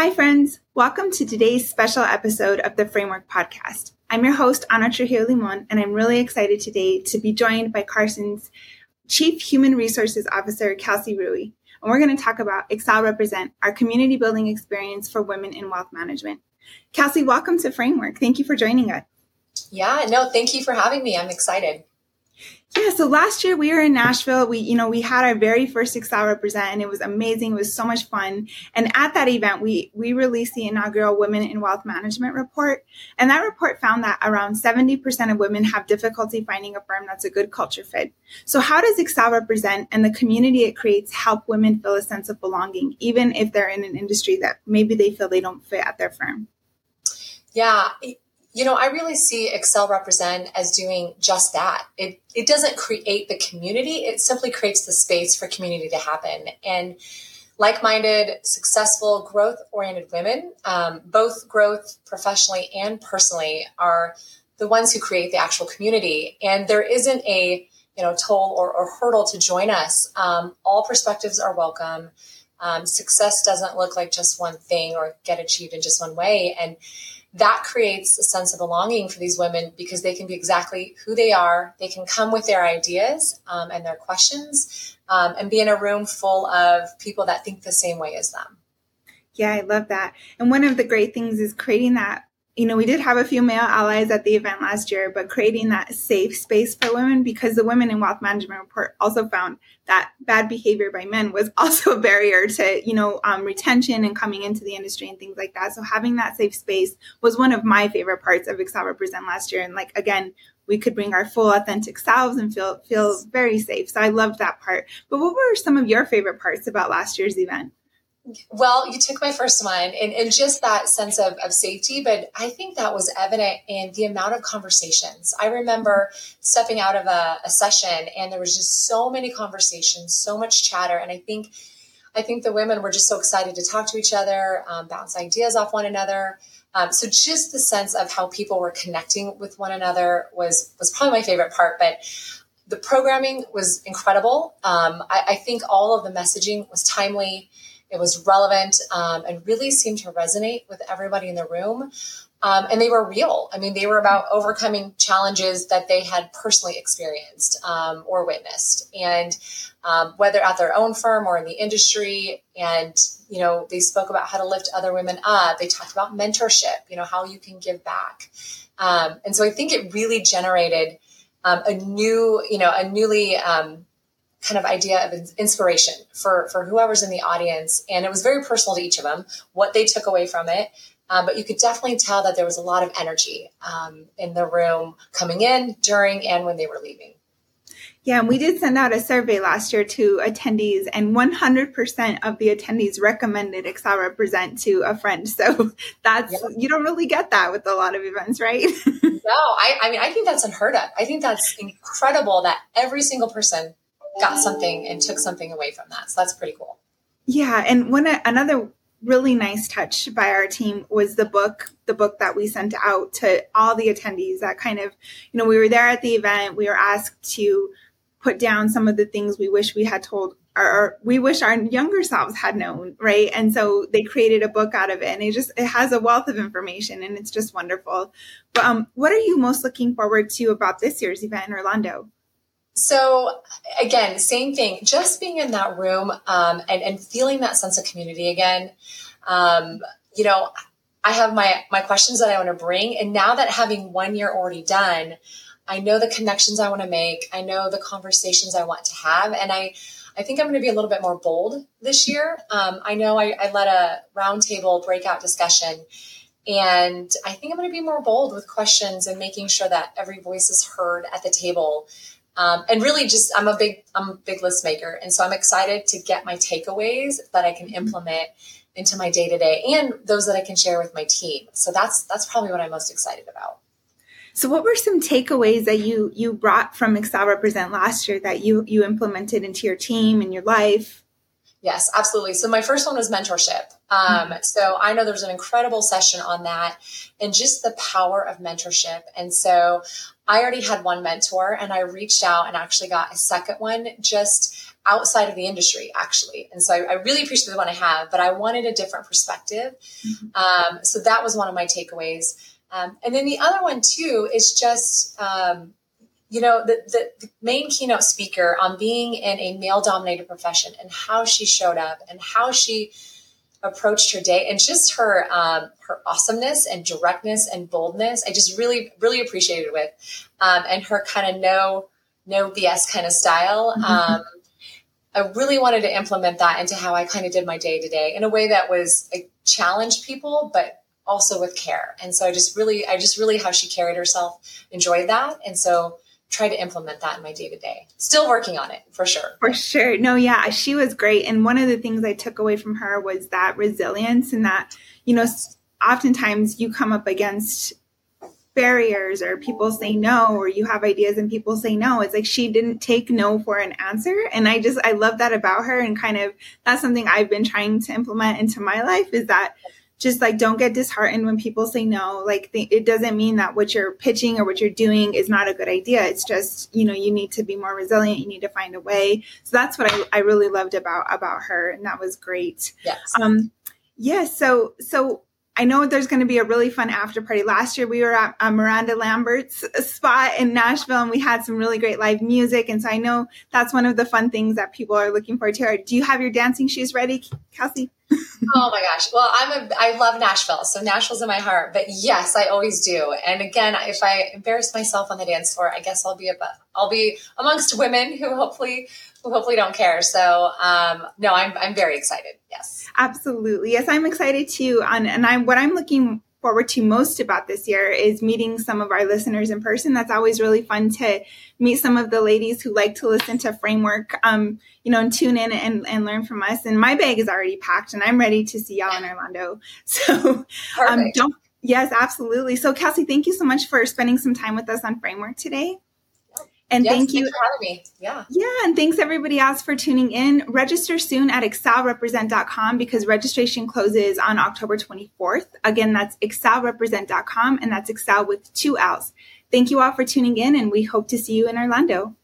Hi, friends. Welcome to today's special episode of the Framework Podcast. I'm your host, Ana Trujillo Limón, and I'm really excited today to be joined by Carson's Chief Human Resources Officer, Kelsey Ruwe. And we're going to talk about Excell Represent, our community building experience for women in wealth management. Kelsey, welcome to Framework. Thank you for joining us. Yeah, no, thank you for having me. I'm excited. Yeah, so last year we were in Nashville. We, you know, we had our very first Excell represent and it was amazing. It was so much fun. And at that event, we, we released the inaugural Women in Wealth Management report. And that report found that around 70% of women have difficulty finding a firm that's a good culture fit. So how does Excell represent and the community it creates help women feel a sense of belonging, even if they're in an industry that maybe they feel they don't fit at their firm? Yeah, you know, I really see Excell Represent as doing just that. It it doesn't create the community; it simply creates the space for community to happen. And like-minded, successful, growth-oriented women, um, both growth professionally and personally, are the ones who create the actual community. And there isn't a you know toll or, or hurdle to join us. Um, all perspectives are welcome. Um, success doesn't look like just one thing or get achieved in just one way. And that creates a sense of belonging for these women because they can be exactly who they are. They can come with their ideas um, and their questions um, and be in a room full of people that think the same way as them. Yeah, I love that. And one of the great things is creating that you know, we did have a few male allies at the event last year, but creating that safe space for women because the Women in Wealth Management report also found that bad behavior by men was also a barrier to, you know, um, retention and coming into the industry and things like that. So having that safe space was one of my favorite parts of Excell Represent last year. And like, again, we could bring our full authentic selves and feel, feel very safe. So I loved that part. But what were some of your favorite parts about last year's event? Well, you took my first one and, and just that sense of, of safety, but I think that was evident in the amount of conversations. I remember stepping out of a, a session and there was just so many conversations, so much chatter. And I think I think the women were just so excited to talk to each other, um, bounce ideas off one another. Um, so just the sense of how people were connecting with one another was was probably my favorite part. But the programming was incredible. Um, I, I, think all of the messaging was timely. It was relevant um, and really seemed to resonate with everybody in the room. Um, and they were real. I mean, they were about overcoming challenges that they had personally experienced um, or witnessed, and um, whether at their own firm or in the industry. And you know, they spoke about how to lift other women up. They talked about mentorship. You know, how you can give back. Um, and so I think it really generated um, a new, you know, a newly um, kind of idea of inspiration for for whoever's in the audience and it was very personal to each of them what they took away from it um, but you could definitely tell that there was a lot of energy um, in the room coming in during and when they were leaving yeah, and we did send out a survey last year to attendees, and 100% of the attendees recommended Excell Represent to a friend. So that's, yep. you don't really get that with a lot of events, right? no, I, I mean, I think that's unheard of. I think that's incredible that every single person got something and took something away from that. So that's pretty cool. Yeah, and one another really nice touch by our team was the book the book that we sent out to all the attendees that kind of you know we were there at the event we were asked to put down some of the things we wish we had told or we wish our younger selves had known right and so they created a book out of it and it just it has a wealth of information and it's just wonderful but um what are you most looking forward to about this year's event in orlando so again, same thing. Just being in that room um, and, and feeling that sense of community again. Um, you know, I have my my questions that I want to bring, and now that having one year already done, I know the connections I want to make. I know the conversations I want to have, and I I think I'm going to be a little bit more bold this year. Um, I know I, I led a roundtable breakout discussion. And I think I'm going to be more bold with questions and making sure that every voice is heard at the table um, and really just I'm a big I'm a big list maker, and so I'm excited to get my takeaways that I can mm-hmm. implement into my day to day and those that I can share with my team. So that's that's probably what I'm most excited about. So what were some takeaways that you you brought from Excell Represent last year that you you implemented into your team and your life? Yes, absolutely. So my first one was mentorship. Um, mm-hmm. So I know there's an incredible session on that and just the power of mentorship. And so I already had one mentor and I reached out and actually got a second one just outside of the industry, actually. And so I, I really appreciate the one I have, but I wanted a different perspective. Mm-hmm. Um, so that was one of my takeaways. Um, and then the other one, too, is just, um, you know, the, the, the, main keynote speaker on being in a male dominated profession and how she showed up and how she approached her day and just her um, her awesomeness and directness and boldness. I just really really appreciated with, um, and her kind of no no BS kind of style. Mm-hmm. Um, I really wanted to implement that into how I kind of did my day to day in a way that was like, challenged people, but also with care. And so I just really, I just really how she carried herself enjoyed that, and so try to implement that in my day to day. Still working on it for sure. For sure. No, yeah, she was great. And one of the things I took away from her was that resilience and that, you know, oftentimes you come up against barriers or people say no or you have ideas and people say no it's like she didn't take no for an answer and i just i love that about her and kind of that's something i've been trying to implement into my life is that just like don't get disheartened when people say no. Like th- it doesn't mean that what you're pitching or what you're doing is not a good idea. It's just you know you need to be more resilient. You need to find a way. So that's what i, I really loved about about her and that was great. Yes. Um yeah so so I know there's going to be a really fun after party. Last year we were at uh, Miranda Lambert's spot in Nashville and we had some really great live music. And so I know that's one of the fun things that people are looking forward to. Do you have your dancing shoes ready, Kelsey? oh my gosh. Well, I'm a, I love Nashville. So Nashville's in my heart, but yes, I always do. And again, if I embarrass myself on the dance floor, I guess I'll be, a, I'll be amongst women who hopefully, who hopefully don't care. So, um, no, I'm, I'm very excited. Yes. Absolutely. Yes, I'm excited too. And, and I'm what I'm looking forward to most about this year is meeting some of our listeners in person. That's always really fun to meet some of the ladies who like to listen to framework, um, you know, and tune in and, and learn from us. And my bag is already packed and I'm ready to see y'all in Orlando. So um, don't, yes, absolutely. So Kelsey, thank you so much for spending some time with us on framework today. And yes, thank you. Yeah. Yeah. And thanks everybody else for tuning in. Register soon at excellrepresent.com because registration closes on October 24th. Again, that's excellrepresent.com and that's excell with two L's. Thank you all for tuning in and we hope to see you in Orlando.